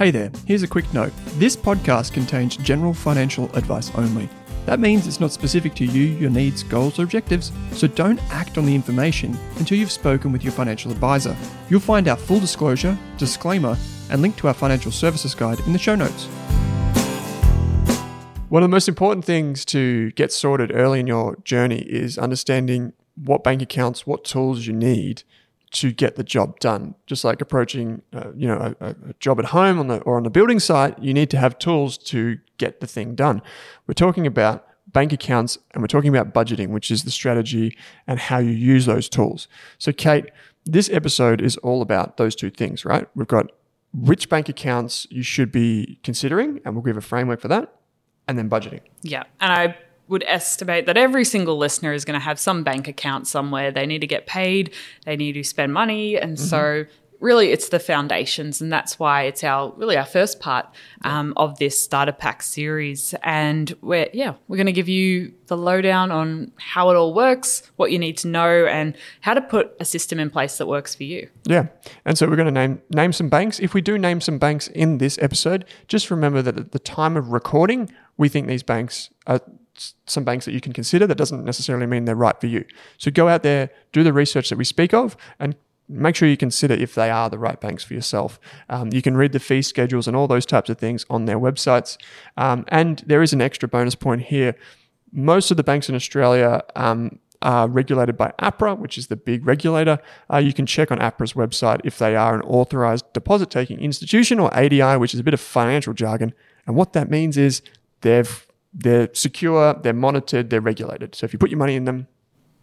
Hey there, here's a quick note. This podcast contains general financial advice only. That means it's not specific to you, your needs, goals, or objectives, so don't act on the information until you've spoken with your financial advisor. You'll find our full disclosure, disclaimer, and link to our financial services guide in the show notes. One of the most important things to get sorted early in your journey is understanding what bank accounts, what tools you need to get the job done. Just like approaching, uh, you know, a, a, job at home on the or on the building site, you need to have tools to get the thing done. We're talking about bank accounts and we're talking about budgeting, which is the strategy and how you use those tools. So, Kate, this episode is all about those two things, right? We've got which bank accounts you should be considering, and we'll give a framework for that, and then budgeting. Yeah, and I would estimate that every single listener is going to have some bank account somewhere. They need to get paid, they need to spend money. And mm-hmm. so really it's the foundations and that's why it's our really our first part um, of this starter pack series and we're yeah we're going to give you the lowdown on how it all works what you need to know and how to put a system in place that works for you yeah and so we're going to name name some banks if we do name some banks in this episode just remember that at the time of recording we think these banks are some banks that you can consider. That doesn't necessarily mean they're right for you. So go out there, do the research that we speak of, and make sure you consider if they are the right banks for yourself. Um, you can read the fee schedules and all those types of things on their websites. Um, and there is an extra bonus point here. Most of the banks in Australia um, are regulated by APRA, which is the big regulator. Uh, you can check on APRA's website if they are an authorized deposit taking institution or ADI, which is a bit of financial jargon. And what that means is they've they're secure, they're monitored, they're regulated. So if you put your money in them,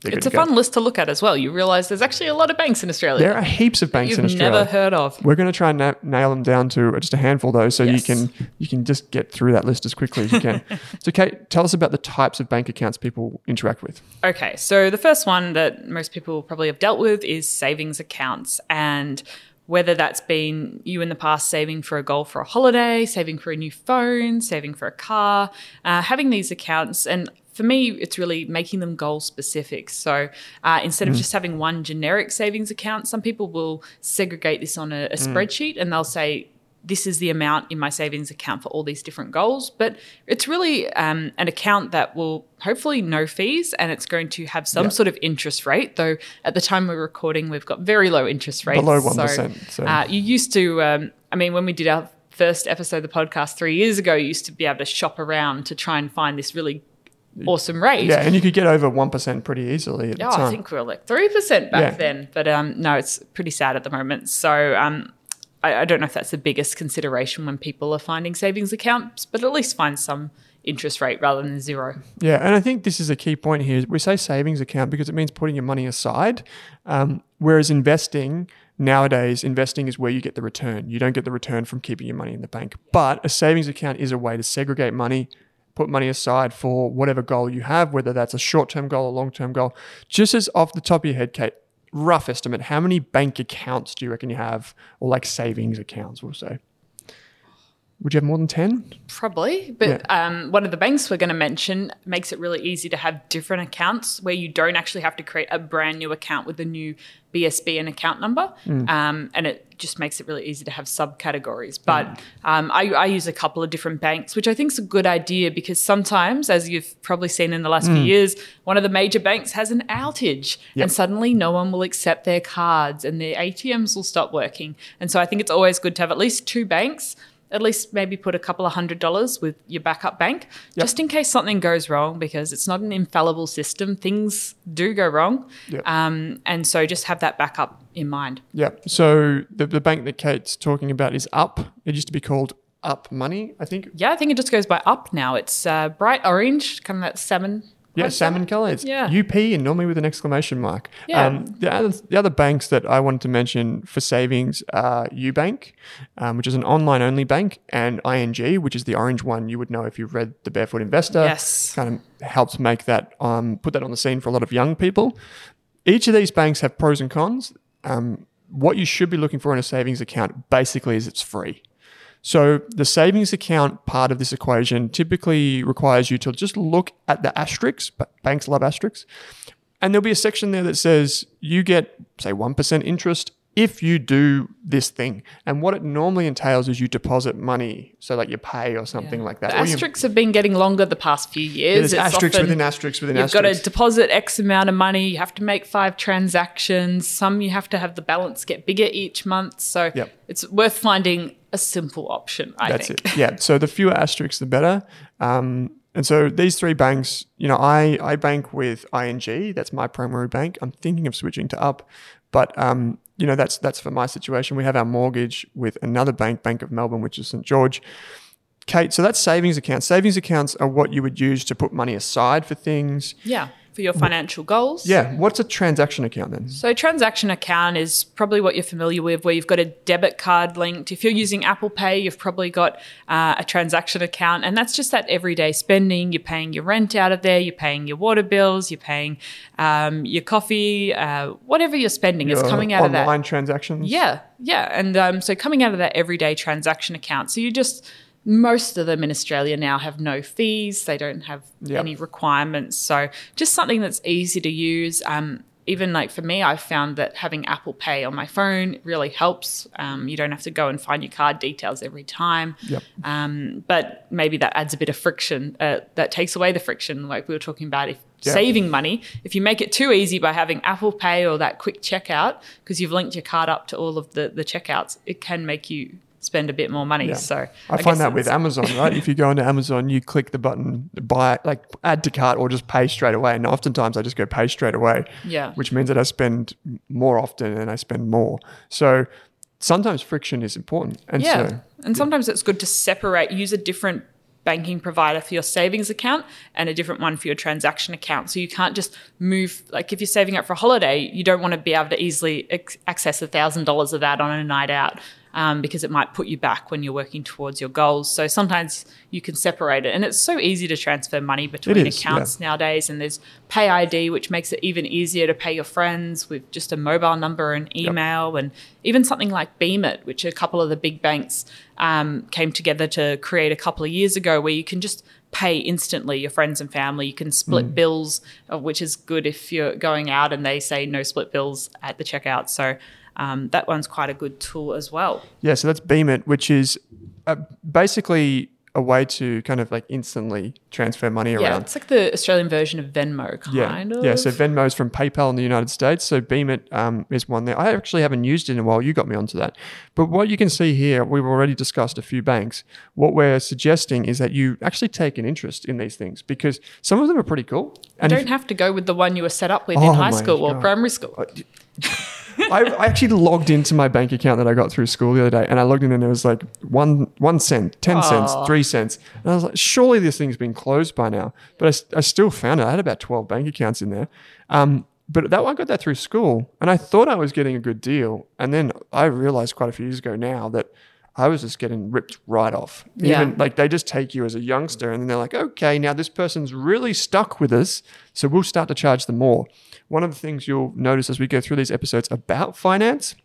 it's a fun list to look at as well. You realize there's actually a lot of banks in Australia. There are heaps of banks in Australia. Never heard of. We're going to try and na- nail them down to just a handful, though, so yes. you can you can just get through that list as quickly as you can. so, Kate, tell us about the types of bank accounts people interact with. Okay, so the first one that most people probably have dealt with is savings accounts, and whether that's been you in the past saving for a goal for a holiday, saving for a new phone, saving for a car, uh, having these accounts. And for me, it's really making them goal specific. So uh, instead mm. of just having one generic savings account, some people will segregate this on a, a mm. spreadsheet and they'll say, this is the amount in my savings account for all these different goals. But it's really um, an account that will hopefully no fees and it's going to have some sort of interest rate. Though at the time we're recording, we've got very low interest rates. Below 1%. So, so. Uh, you used to, um, I mean, when we did our first episode of the podcast three years ago, you used to be able to shop around to try and find this really awesome rate. Yeah, and you could get over one percent pretty easily. At oh, I think we were like three percent back yeah. then, but um, no, it's pretty sad at the moment. So um, I, I don't know if that's the biggest consideration when people are finding savings accounts, but at least find some interest rate rather than zero. Yeah, and I think this is a key point here. We say savings account because it means putting your money aside, um, whereas investing nowadays, investing is where you get the return. You don't get the return from keeping your money in the bank. But a savings account is a way to segregate money, put money aside for whatever goal you have, whether that's a short-term goal or long-term goal. Just as off the top of your head, Kate, rough estimate, how many bank accounts do you reckon you have, or like savings accounts, we'll say? Would you have more than 10? Probably, but um, one of the banks we're going to mention makes it really easy to have different accounts where you don't actually have to create a brand new account with a new BSB and account number, um, and it just makes it really easy to have subcategories. But um, I, I use a couple of different banks, which I think is a good idea because sometimes, as you've probably seen in the last few years, one of the major banks has an outage, and suddenly no one will accept their cards, and their ATMs will stop working. And so I think it's always good to have at least two banks at least maybe put a couple of hundred dollars with your backup bank just in case something goes wrong because it's not an infallible system. Things do go wrong. Yep. Um, and so just have that backup in mind. Yeah. So the, the bank that Kate's talking about is Up. It used to be called Up Money, I think. Yeah, I think it just goes by up now. It's uh, bright orange, kind of that salmon. Yeah, like colour. It's Yeah. UP and normally with an exclamation mark. Yeah. Um, the, other, the other banks that I wanted to mention for savings are UBank, um, which is an online only bank, and ING, which is the orange one you would know if you've read The Barefoot Investor. Yes. Kind of helps make that, um, put that on the scene for a lot of young people. Each of these banks have pros and cons. Um, what you should be looking for in a savings account basically is it's free. So the savings account part of this equation typically requires you to just look at the asterisks. But banks love asterisks, and there'll be a section there that says you get say one percent interest if you do this thing. And what it normally entails is you deposit money, so like you pay or something like that. The Or you- asterisks have been getting longer the past few years. there's It's asterisks within asterisks within You've got to deposit X amount of money. You have to make five transactions. Some you have to have the balance get bigger each month. So Yep. it's worth finding a simple option, I That's think. it. Yeah. So the fewer asterisks, the better. Um, and so these three banks, you know, I, I bank with ING. That's my primary bank. I'm thinking of switching to Up, but um, you know, that's that's for my situation. We have our mortgage with another bank, Bank of Melbourne, which is St George. Kate, so that's savings accounts. Savings accounts are what you would use to put money aside for things. Yeah, for your financial goals. Yeah. What's a transaction account then? So, transaction account is probably what you're familiar with, where you've got a debit card linked. If you're using Apple Pay, you've probably got uh, a transaction account, and that's just that everyday spending. You're paying your rent out of there, you're paying your water bills, you're paying um, your coffee, uh, whatever you're spending is coming out of that. online transactions. Yeah, yeah. And um, so coming out of that everyday transaction account. So you just, most of them in Australia now have no fees, they don't have Yep. any requirements. So just something that's easy to use. Um, even like for me, I've found that having Apple Pay on my phone really helps. Um, you don't have to go and find your card details every time. Yep. Um, but maybe that adds a bit of friction. Uh, that takes away the friction, like we were talking about. If Yeah. saving money, if you make it too easy by having Apple Pay or that quick checkout, because you've linked your card up to all of the the checkouts, it can make you spend a bit more money. Yeah. So I, guess find that with Amazon, right? if you go into Amazon, you click the button, buy, like add to cart, or just pay straight away. And oftentimes, I just go pay straight away. Yeah. Which means that I spend more often and I spend more. So sometimes friction is important. And Yeah. so and sometimes it's good to separate, use a different banking provider for your savings account and a different one for your transaction account. So you can't just move, like if you're saving up for a holiday, you don't want to be able to easily ex- access $1,000 of that on a night out. Um, because it might put you back when you're working towards your goals. So sometimes you can separate it. And it's so easy to transfer money between is, accounts nowadays. And there's Pay ID, which makes it even easier to pay your friends with just a mobile number and email, and even something like Beem It, which a couple of the big banks um, came together to create a couple of years ago, where you can just pay instantly your friends and family. You can split bills, uh, which is good if you're going out and they say no split bills at the checkout. So um, that one's quite a good tool as well. yeah, so that's Beem It, which is uh, basically a way to kind of like instantly transfer money Yeah, around. it's like the Australian version of Venmo, Yeah, kind of. yeah. So Venmo's from PayPal in the United States. So Beemit um, is one there. I actually haven't used it in a while. You got me onto that. But what you can see here, we've already discussed a few banks. What we're suggesting is that you actually take an interest in these things because some of them are pretty cool. And You if- don't have to go with the one you were set up with Oh in high school or primary school. I, I actually logged into my bank account that I got through school the other day, and I logged in and it was like one one cent, ten cents, three cents, and I was like, surely this thing's been closed by now. But I still found it. I had about twelve bank accounts in there. Um, but that one got that through school, and I thought I was getting a good deal, and then I realized quite a few years ago now that. I was just getting ripped right off. Yeah. Even like they just take you as a youngster and then they're like, okay, now this person's really stuck with us. So we'll start to charge them more. One of the things you'll notice as we go through these episodes about finance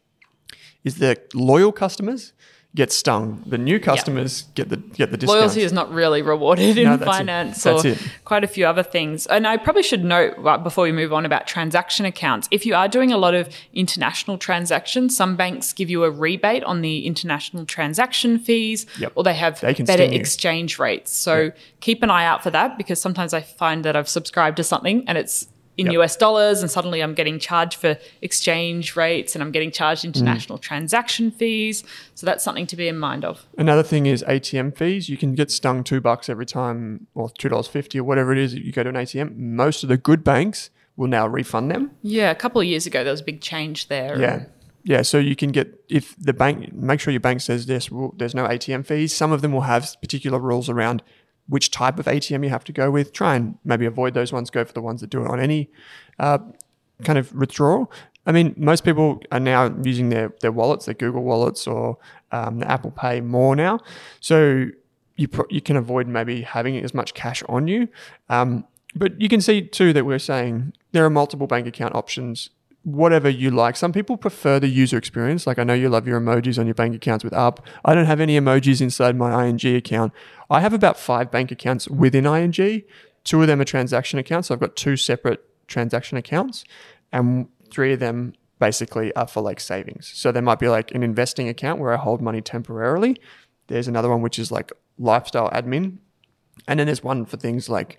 is that loyal customers get stung. The new customers get the get the discount. Loyalty is not really rewarded in No, finance or it. quite a few other things. And I probably should note before we move on about transaction accounts. If you are doing a lot of international transactions, some banks give you a rebate on the international transaction fees, Yep. or they have They better exchange rates. So keep an eye out for that because sometimes I find that I've subscribed to something and it's in Yep. US dollars, and suddenly I'm getting charged for exchange rates and I'm getting charged international mm. transaction fees. So that's something to be in mind of. Another thing is ATM fees. You can get stung two bucks every time, or two dollars fifty, or whatever it is. You go to an ATM. Most of the good banks will now refund them. Yeah, a couple of years ago, there was a big change there. Yeah. Yeah, so you can get if the bank make sure your bank says this. Well, there's no ATM fees. Some of them will have particular rules around which type of ATM you have to go with. Try and maybe avoid those ones. Go for the ones that do it on any uh, kind of withdrawal. I mean, most people are now using their their wallets, their Google wallets or um, the Apple Pay more now. So you pro- you can avoid maybe having as much cash on you. Um, but you can see too that we're saying there are multiple bank account options. Whatever you like. Some people prefer the user experience. Like I know you love your emojis on your bank accounts with Up. I don't have any emojis inside my ING account. I have about five bank accounts within ING. Two of them are transaction accounts. So I've got two separate transaction accounts, and three of them basically are for like savings. So there might be like an investing account where I hold money temporarily. There's another one which is like lifestyle admin, and then there's one for things like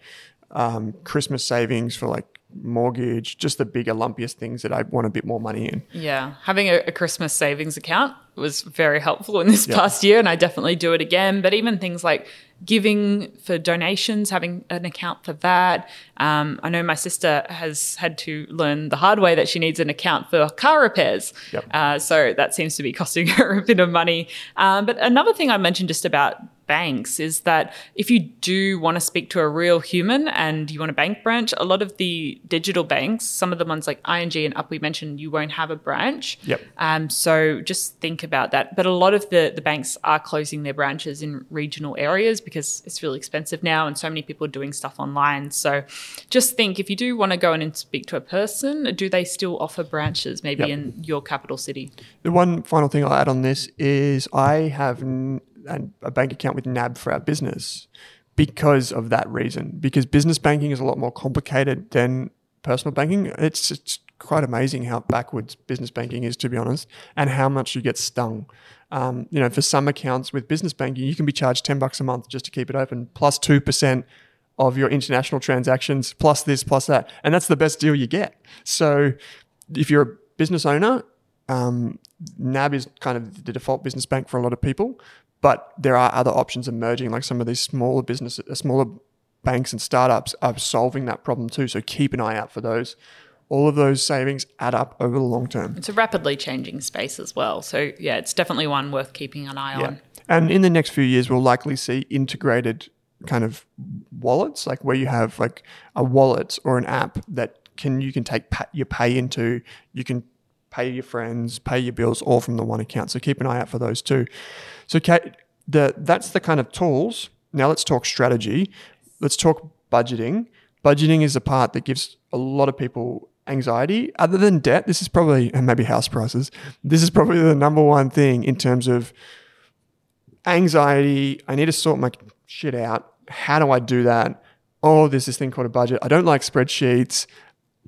um, Christmas savings for like mortgage, just the bigger, lumpiest things that I want a bit more money in. Yeah. Having a, a Christmas savings account was very helpful in this past year, and I definitely do it again. But even things like giving for donations, having an account for that. Um, I know my sister has had to learn the hard way that she needs an account for car repairs. Yep. Uh, so that seems to be costing her a bit of money. Um, but another thing I mentioned just about banks is that if you do want to speak to a real human and you want a bank branch, a lot of the digital banks, some of the ones like ING and Up we mentioned, you won't have a branch. Yep. Um, so just think about that. But a lot of the, the banks are closing their branches in regional areas because it's really expensive now and so many people are doing stuff online. So just think if you do want to go in and speak to a person, do they still offer branches maybe Yep. in your capital city? The one final thing I'll add on this is I have n- an- a bank account with NAB for our business because of that reason. Because business banking is a lot more complicated than personal banking. It's, it's quite amazing how backwards business banking is, to be honest, and how much you get stung. Um, you know, for some accounts with business banking, you can be charged 10 bucks a month just to keep it open, plus 2% of your international transactions, plus this, plus that. And that's the best deal you get. So if you're a business owner, um, NAB is kind of the default business bank for a lot of people, but there are other options emerging, like some of these smaller businesses, uh, smaller banks and startups are solving that problem too. So keep an eye out for those. All of those savings add up over the long term. It's a rapidly changing space as well. So yeah, it's definitely one worth keeping an eye on. And in the next few years, we'll likely see integrated kind of wallets, like where you have like a wallet or an app that can you can take pa- your pay into. You can pay your friends, pay your bills, all from the one account. So keep an eye out for those too. So Kate, the that's the kind of tools. Now let's talk strategy. Let's talk budgeting. Budgeting is a part that gives a lot of people anxiety. Other than debt, this is probably and maybe house prices. This is probably the number one thing in terms of anxiety. I need to sort my shit out. How do I do that? Oh, there's this thing called a budget. I don't like spreadsheets.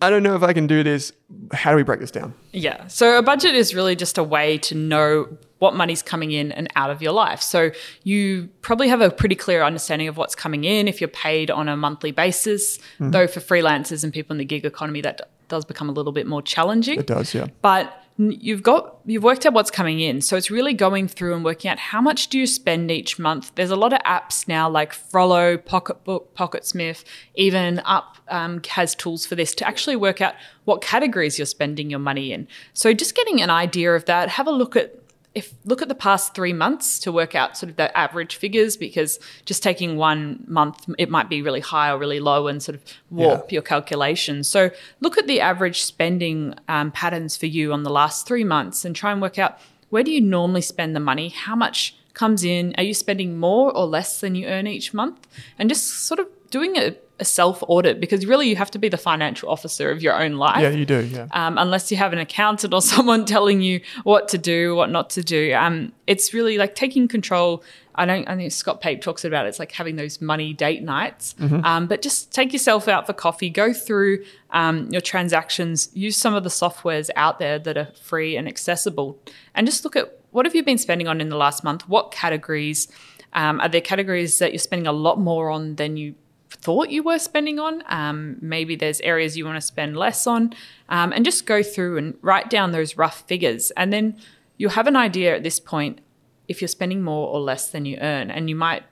I don't know if I can do this. How do we break this down? Yeah. So a budget is really just a way to know what money's coming in and out of your life. So you probably have a pretty clear understanding of what's coming in if you're paid on a monthly basis. Mm-hmm. Though for freelancers and people in the gig economy, that does become a little bit more challenging. It does, yeah. but you've got you've worked out what's coming in. So it's really going through and working out how much do you spend each month. There's a lot of apps now like frollo pocketbook pocketsmith even up um, has tools for this to actually work out what categories you're spending your money in. So just getting an idea of that have a look at if look at the past three months to work out sort of the average figures because just taking one month it might be really high or really low and sort of warp your calculations so look at the average spending um, patterns for you on the last three months and try and work out where do you normally spend the money? How much comes in? Are you spending more or less than you earn each month? And just sort of doing a, a self audit because really you have to be the financial officer of your own life. Yeah, you do. Yeah. Um, unless you have an accountant or someone telling you what to do, what not to do. Um, it's really like taking control. I don't. I think Scott Pape talks about it. it's like having those money date nights. Um, but just take yourself out for coffee. Go through um, your transactions. Use some of the softwares out there that are free and accessible, and just look at what have you been spending on in the last month. What categories um, are there? Categories that you're spending a lot more on than you thought you were spending on. Um, maybe there's areas you want to spend less on, um, and just go through and write down those rough figures, and then you'll have an idea at this point if you're spending more or less than you earn, and you might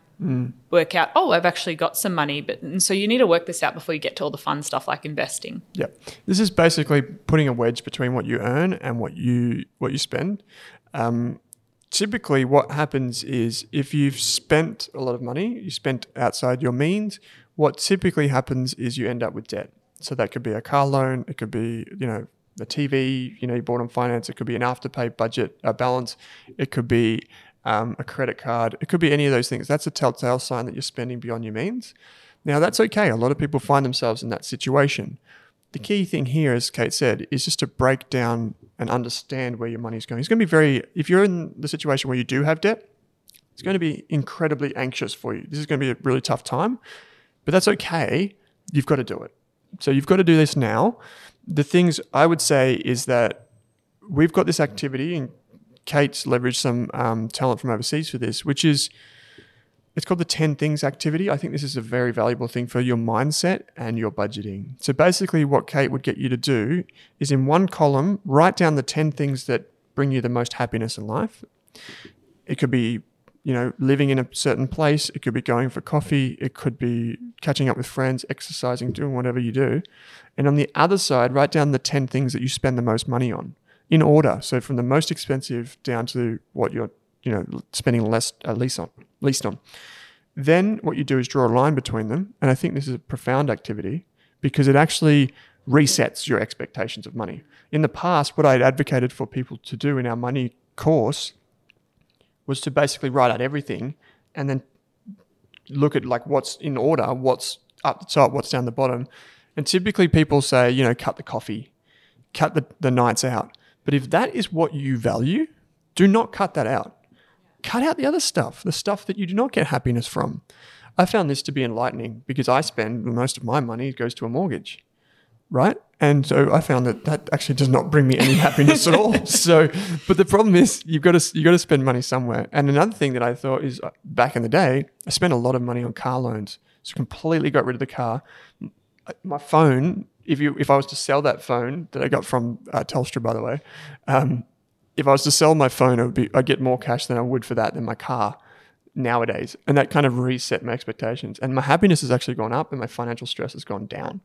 work out, oh, I've actually got some money, but and so you need to work this out before you get to all the fun stuff like investing. Yeah. This is basically putting a wedge between what you earn and what you what you spend. Um, typically, what happens is if you've spent a lot of money, you spent outside your means. What typically happens is you end up with debt. So that could be a car loan, it could be you know a TV, you know you bought on finance, it could be an afterpay budget a balance, it could be um, a credit card, it could be any of those things. That's a telltale sign that you're spending beyond your means. Now that's okay. A lot of people find themselves in that situation. The key thing here, as Kate said, is just to break down and understand where your money is going. It's going to be very, if you're in the situation where you do have debt, it's going to be incredibly anxious for you. This is going to be a really tough time, but that's okay. You've got to do it. So you've got to do this now. The things I would say is that we've got this activity, and Kate's leveraged some um, talent from overseas for this, which is it's called the 10 things activity. I think this is a very valuable thing for your mindset and your budgeting. So basically, what Kate would get you to do is in one column, write down the 10 things that bring you the most happiness in life. It could be, you know, living in a certain place. It could be going for coffee. It could be catching up with friends, exercising, doing whatever you do. And on the other side, write down the 10 things that you spend the most money on in order. So from the most expensive down to what you're, you know, spending less, uh, at least on, least on. Then what you do is draw a line between them. And I think this is a profound activity because it actually resets your expectations of money. In the past, what I had advocated for people to do in our money course was to basically write out everything and then look at like what's in order, what's up the top, what's down the bottom. And typically people say, you know, cut the coffee, cut the, the nights out. But if that is what you value, do not cut that out. Cut out the other stuff, the stuff that you do not get happiness from. I found this to be enlightening because I spend most of my money goes to a mortgage, right? And so I found that that actually does not bring me any happiness at all. So, but the problem is you've got to you got to spend money somewhere. And another thing that I thought is uh, back in the day, I spent a lot of money on car loans. So completely got rid of the car. My phone, if you if I was to sell that phone that I got from uh, Telstra, by the way, um, if I was to sell my phone, it would be I'd get more cash than I would for that than my car nowadays. And that kind of reset my expectations. And my happiness has actually gone up and my financial stress has gone down.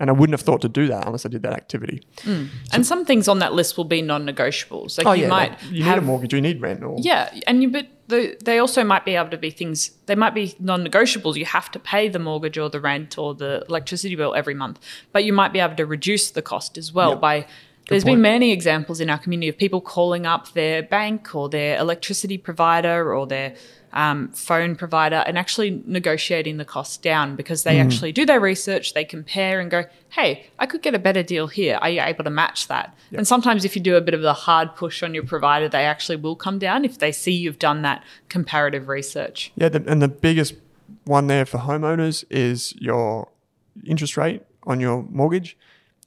And I wouldn't have thought to do that unless I did that activity. Mm. and some things on that list will be non-negotiables. Like Oh you yeah, might like, you have need a mortgage, you need rent, or Yeah, and you but the, they also might be able to be things. They might be non-negotiables. You have to pay the mortgage or the rent or the electricity bill every month, but you might be able to reduce the cost as well Yeah. by. There's point. been many examples in our community of people calling up their bank or their electricity provider or their um, phone provider and actually negotiating the cost down because they actually do their research, they compare and go, hey, I could get a better deal here. Are you able to match that? And sometimes if you do a bit of a hard push on your provider, they actually will come down if they see you've done that comparative research. Yeah, the, and the biggest one there for homeowners is your interest rate on your mortgage.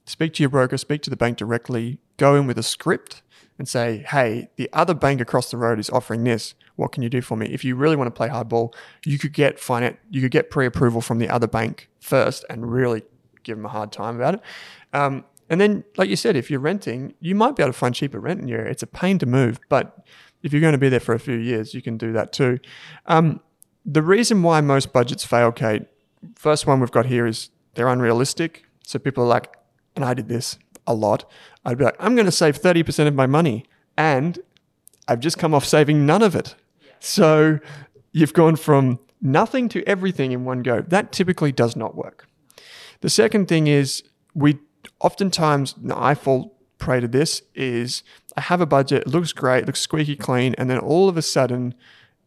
Speak to your broker, speak to the bank directly, go in with a script and say, hey, the other bank across the road is offering this. What can you do for me? If you really want to play hardball, you could get finance, you could get pre-approval from the other bank first and really give them a hard time about it. Um, and then, like you said, if you're renting, you might be able to find cheaper rent in your area. It's a pain to move, but if you're going to be there for a few years, you can do that too. Um, the reason why most budgets fail, Kate, first one we've got here is they're unrealistic. So people are like, and I did this a lot. I'd be like, I'm going to save 30% of my money. And I've just come off saving none of it. So you've gone from nothing to everything in one go. That typically does not work. The second thing is we oftentimes, no, I fall prey to this, is I have a budget, it looks great, looks squeaky clean, and then all of a sudden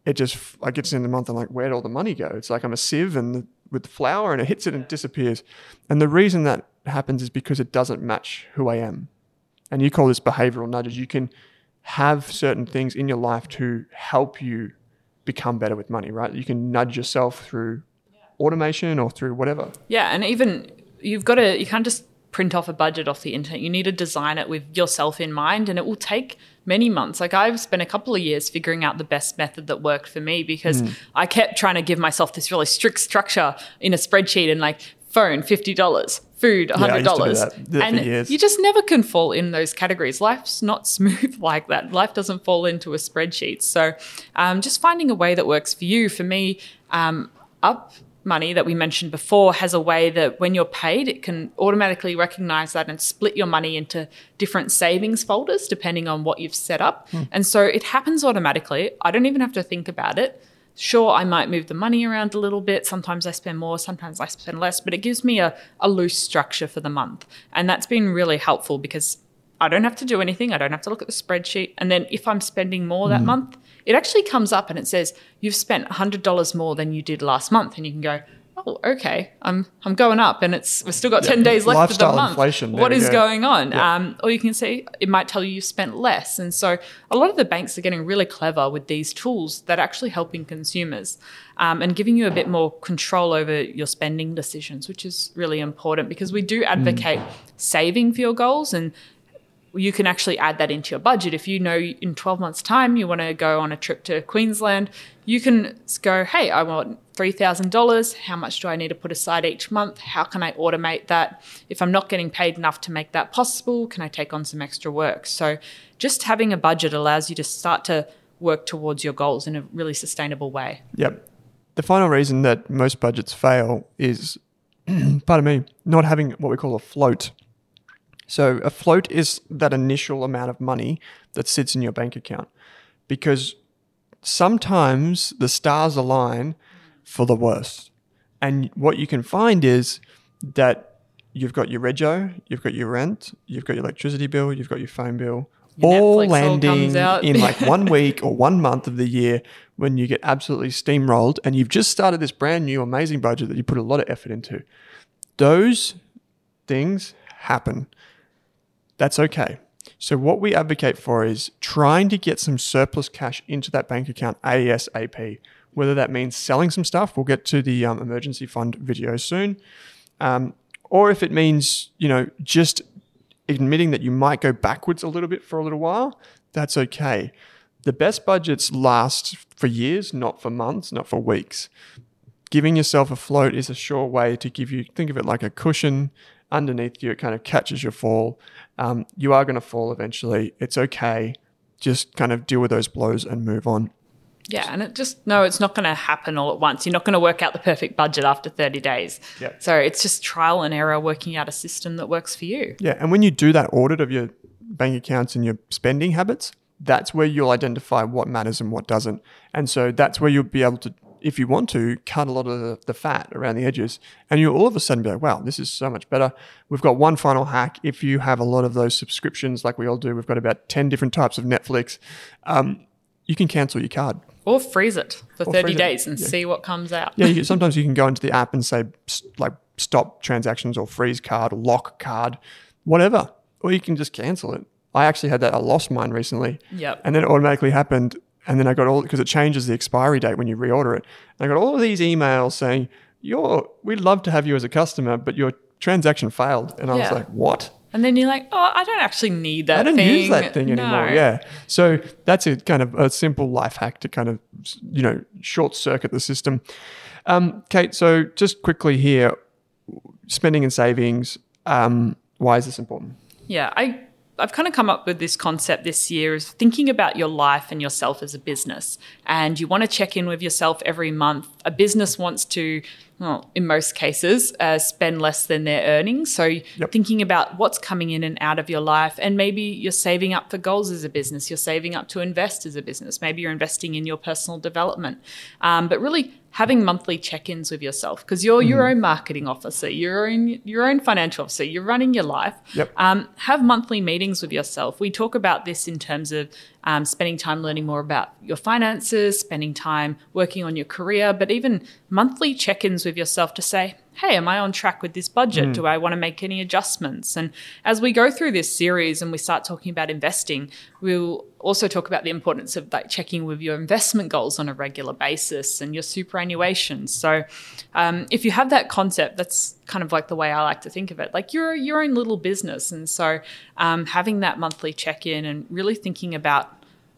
it just, I get to the end of the month, I'm like, where'd all the money go? It's like I'm a sieve and the, with the flour and it hits it and disappears. And the reason that happens is because it doesn't match who I am. And you call this behavioral nudges. You can have certain things in your life to help you become better with money, right? You can nudge yourself through automation or through whatever. Yeah, and even you've got to you can't just print off a budget off the internet. You need to design it with yourself in mind and it will take many months. Like I've spent a couple of years figuring out the best method that worked for me because Hmm. I kept trying to give myself this really strict structure in a spreadsheet and like phone $50, food I used to do $100. that. Did that for and you just never can fall in those categories. Life's not smooth like that. Life doesn't fall into a spreadsheet. So um, just finding a way that works for you. For me, um, up money that we mentioned before has a way that when you're paid, it can automatically recognize that and split your money into different savings folders depending on what you've set up. And so it happens automatically. I don't even have to think about it. Sure, I might move the money around a little bit. Sometimes I spend more, sometimes I spend less, but it gives me a, a loose structure for the month. And that's been really helpful because I don't have to do anything. I don't have to look at the spreadsheet. And then if I'm spending more that hmm. month, it actually comes up and it says, you've spent $100 more than you did last month. And you can go, oh, okay, I'm, I'm going up and it's, we've still got 10 days left of the month. inflation, What is go. going on? Yeah. Um, or you can say, it might tell you you've spent less. And so a lot of the banks are getting really clever with these tools that are actually helping consumers um, and giving you a bit more control over your spending decisions, which is really important because we do advocate saving for your goals and you can actually add that into your budget. If you know in 12 months' time you want to go on a trip to Queensland, you can go, hey, I want $3,000. How much do I need to put aside each month? How can I automate that? If I'm not getting paid enough to make that possible, can I take on some extra work? So just having a budget allows you to start to work towards your goals in a really sustainable way. Yep. The final reason that most budgets fail is, pardon me, not having what we call a float. So a float is that initial amount of money that sits in your bank account because sometimes the stars align for the worst. And what you can find is that you've got your rego, you've got your rent, you've got your electricity bill, you've got your phone bill, Your all Netflix all landing out. in like one week or one month of the year when you get absolutely steamrolled and you've just started this brand new amazing budget that you put a lot of effort into. Those things happen. That's okay. So, what we advocate for is trying to get some surplus cash into that bank account ASAP. Whether that means selling some stuff, we'll get to the um, emergency fund video soon, um, or if it means you know just admitting that you might go backwards a little bit for a little while, that's okay. The best budgets last for years, not for months, not for weeks. Giving yourself a float is a sure way to give you, think of it like a cushion underneath you. It kind of catches your fall. Um, you are going to fall eventually. It's okay. Just kind of deal with those blows and move on. Yeah, and it just no, it's not going to happen all at once. You're not going to work out the perfect budget after 30 days. Yeah. So it's just trial and error, working out a system that works for you. Yeah, and when you do that audit of your bank accounts and your spending habits, that's where you'll identify what matters and what doesn't. And so that's where you'll be able to, if you want to, cut a lot of the, fat around the edges. And you'll all of a sudden be like, wow, this is so much better. We've got one final hack. If you have a lot of those subscriptions, like we all do, we've got about 10 different types of Netflix, um, you can cancel your card. Or freeze it for Or 30 freeze it, days and yeah. see what comes out. Yeah, you, sometimes you can go into the app and say like stop transactions or freeze card or lock card, whatever, or you can just cancel it. I actually had that. I lost mine recently, Yep. and then it automatically happened. And then I got all because it changes the expiry date when you reorder it. And I got all of these emails saying, "You're we'd love to have you as a customer, but your transaction failed." And I was like, "What?" And then you're like, oh, I don't actually need that I don't thing. use that thing anymore. No. Yeah. So that's a kind of a simple life hack to kind of, you know, short circuit the system. Um, Kate, so just quickly here, spending and savings. Um, why is this important? Yeah, I I've kind of come up with this concept this year is thinking about your life and yourself as a business. And you want to check in with yourself every month. A business wants to, well, in most cases, uh, spend less than their earnings. So thinking about what's coming in and out of your life, and maybe you're saving up for goals as a business. You're saving up to invest as a business. Maybe you're investing in your personal development. Um, but really having monthly check-ins with yourself because you're your own marketing officer, your own your own financial officer. You're running your life. Yep. Um, have monthly meetings with yourself. We talk about this in terms of um, spending time learning more about your finances, spending time working on your career, but even monthly check ins with yourself to say, hey, am I on track with this budget? Do I want to make any adjustments? And as we go through this series and we start talking about investing, we'll also talk about the importance of like checking with your investment goals on a regular basis and your superannuation. So um, if you have that concept, that's kind of like the way I like to think of it. Like you're your own little business. And so um, having that monthly check-in and really thinking about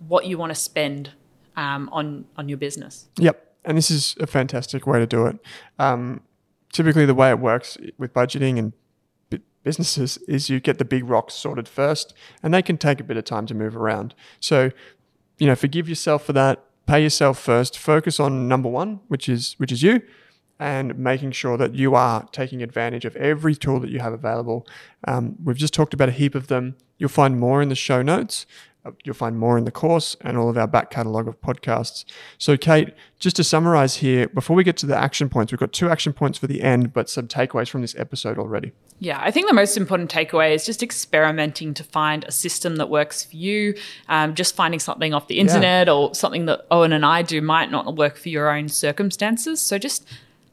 what you want to spend um, on on your business. Yep. And this is a fantastic way to do it. Um, typically, the way it works with budgeting and bu- businesses is you get the big rocks sorted first, and they can take a bit of time to move around. So, you know, forgive yourself for that. Pay yourself first. Focus on number one, which is which is you, and making sure that you are taking advantage of every tool that you have available. Um, we've just talked about a heap of them. You'll find more in the show notes. Uh, You'll find more in the course and all of our back catalogue of podcasts. So, Kate, just to summarize here, before we get to the action points, we've got two action points for the end, but some takeaways from this episode already. Yeah, I think the most important takeaway is just experimenting to find a system that works for you. Um, just finding something off the internet or something that Owen and I do might not work for your own circumstances. So just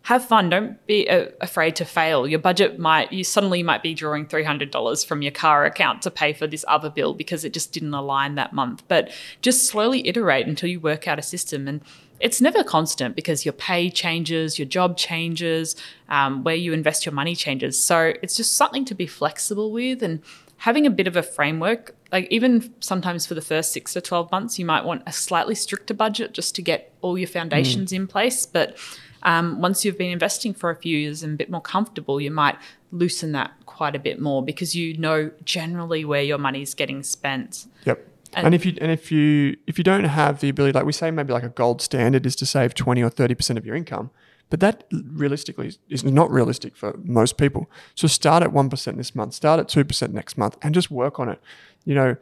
have fun. Don't be uh, afraid to fail. Your budget might, you suddenly might be drawing $300 from your car account to pay for this other bill because it just didn't align that month. But just slowly iterate until you work out a system. And it's never constant because your pay changes, your job changes, um, where you invest your money changes. So it's just something to be flexible with and having a bit of a framework. Like even sometimes for the first six to 12 months, you might want a slightly stricter budget just to get all your foundations in place. But um, once you've been investing for a few years and a bit more comfortable, you might loosen that quite a bit more because you know generally where your money's getting spent. Yep. And- And, if you and if you if you don't have the ability, like we say, maybe like a gold standard is to save twenty or thirty percent of your income, but that realistically is- is not realistic for most people. So start at one percent this month, start at two percent next month, and just work on it. You know,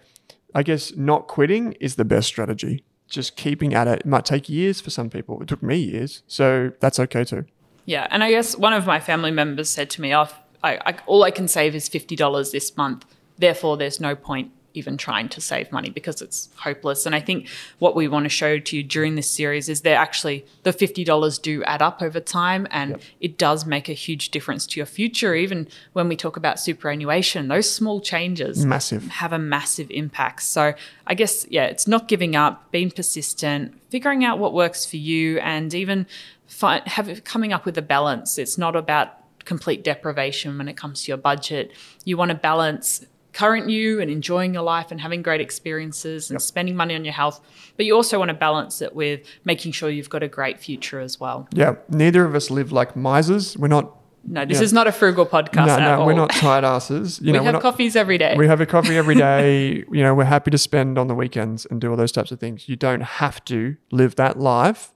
I guess not quitting is the best strategy. Just keeping at it. It might take years for some people. It took me years, so that's okay too. Yeah, and I guess one of my family members said to me, "Oh, I, I, all I can save is fifty dollars this month. Therefore, there's no point even trying to save money because it's hopeless." And I think what we want to show to you during this series is that actually the fifty dollars do add up over time, and it does make a huge difference to your future. Even when we talk about superannuation, those small changes Massive. have a massive impact. So I guess yeah, it's not giving up, being persistent, figuring out what works for you, and even fi- have coming up with a balance. It's not about complete deprivation when it comes to your budget. You want to balance current you and enjoying your life and having great experiences and spending money on your health, but you also want to balance it with making sure you've got a great future as well. Yeah, neither of us live like misers. We're not. No, this Yeah. is not a frugal podcast No, no, all. we're not tight asses. You we know, have not, coffees every day. We have a coffee every day. you know, we're happy to spend on the weekends and do all those types of things. You don't have to live that life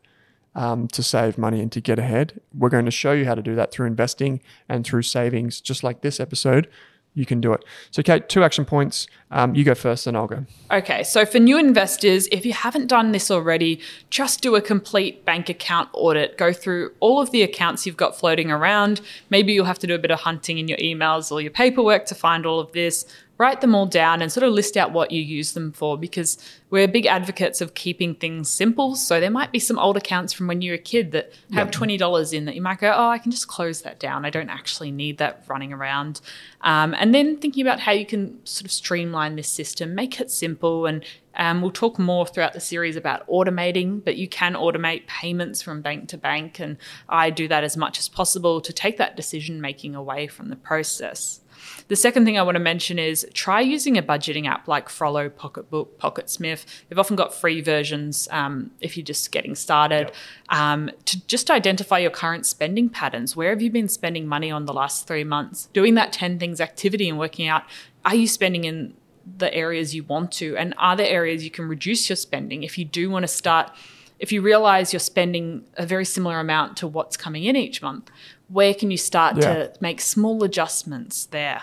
um, to save money and to get ahead. We're going to show you how to do that through investing and through savings, just like this episode. You can do it. So, Kate, two action points. Um, you go first, then I'll go. Okay, so for new investors, if you haven't done this already, just do a complete bank account audit. Go through all of the accounts you've got floating around. Maybe you'll have to do a bit of hunting in your emails or your paperwork to find all of this. Write them all down and sort of list out what you use them for because we're big advocates of keeping things simple. So there might be some old accounts from when you were a kid that have $20 in that you might go, oh, I can just close that down. I don't actually need that running around. Um, and then thinking about how you can sort of streamline this system, make it simple. And um, we'll talk more throughout the series about automating, but you can automate payments from bank to bank. And I do that as much as possible to take that decision making away from the process. The second thing I want to mention is try using a budgeting app like Frollo, Pocketbook, Pocketsmith. They've often got free versions um, if you're just getting started um, to just identify your current spending patterns. Where have you been spending money on the last three months? Doing that 10 things activity and working out are you spending in the areas you want to? And are there areas you can reduce your spending if you do want to start? If you realize you're spending a very similar amount to what's coming in each month, where can you start Yeah. to make small adjustments there?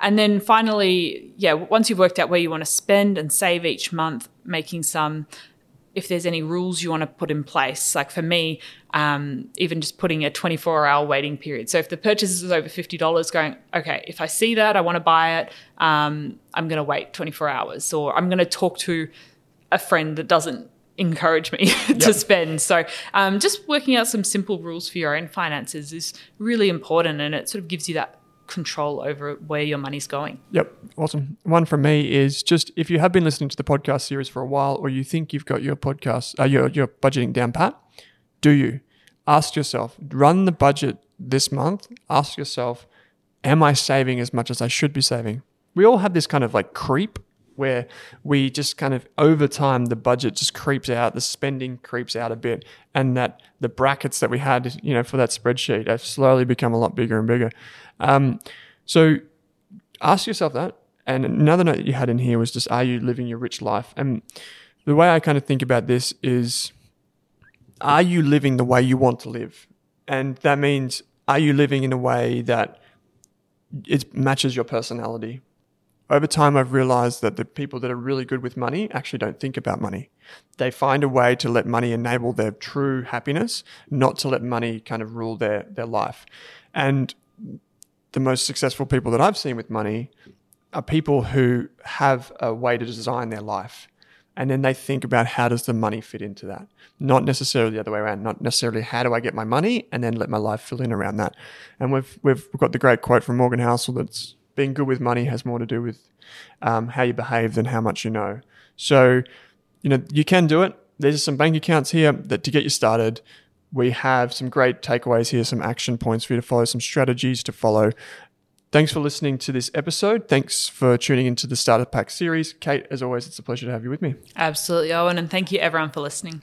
And then finally, yeah, once you've worked out where you want to spend and save each month, making some, if there's any rules you want to put in place. Like for me, um, even just putting a 24 hour waiting period. So if the purchase is over $50, going, okay, if I see that, I want to buy it, um, I'm going to wait 24 hours or I'm going to talk to a friend that doesn't encourage me to spend. So, um, just working out some simple rules for your own finances is really important, and it sort of gives you that control over where your money's going. Yep, awesome. One from me is just if you have been listening to the podcast series for a while, or you think you've got your podcast, uh, your your budgeting down pat, do you? Ask yourself, run the budget this month. Ask yourself, am I saving as much as I should be saving? We all have this kind of like creep where we just kind of over time the budget just creeps out, the spending creeps out a bit, and that the brackets that we had, you know, for that spreadsheet have slowly become a lot bigger and bigger. Um, so ask yourself that. And another note that you had in here was just, are you living your rich life? And the way I kind of think about this is, are you living the way you want to live? And that means, are you living in a way that it matches your personality? Over time, I've realized that the people that are really good with money actually don't think about money. They find a way to let money enable their true happiness, not to let money kind of rule their, their life. And the most successful people that I've seen with money are people who have a way to design their life. And then they think about how does the money fit into that? Not necessarily the other way around. Not necessarily how do I get my money and then let my life fill in around that. And we've we've got the great quote from Morgan Housel that's being good with money has more to do with um, how you behave than how much you know. So, you know, you can do it. There's some bank accounts here that to get you started we have some great takeaways here, some action points for you to follow, some strategies to follow. Thanks for listening to this episode. Thanks for tuning into the Starter Pack series. Kate, as always, it's a pleasure to have you with me. Absolutely, Owen, and thank you everyone for listening.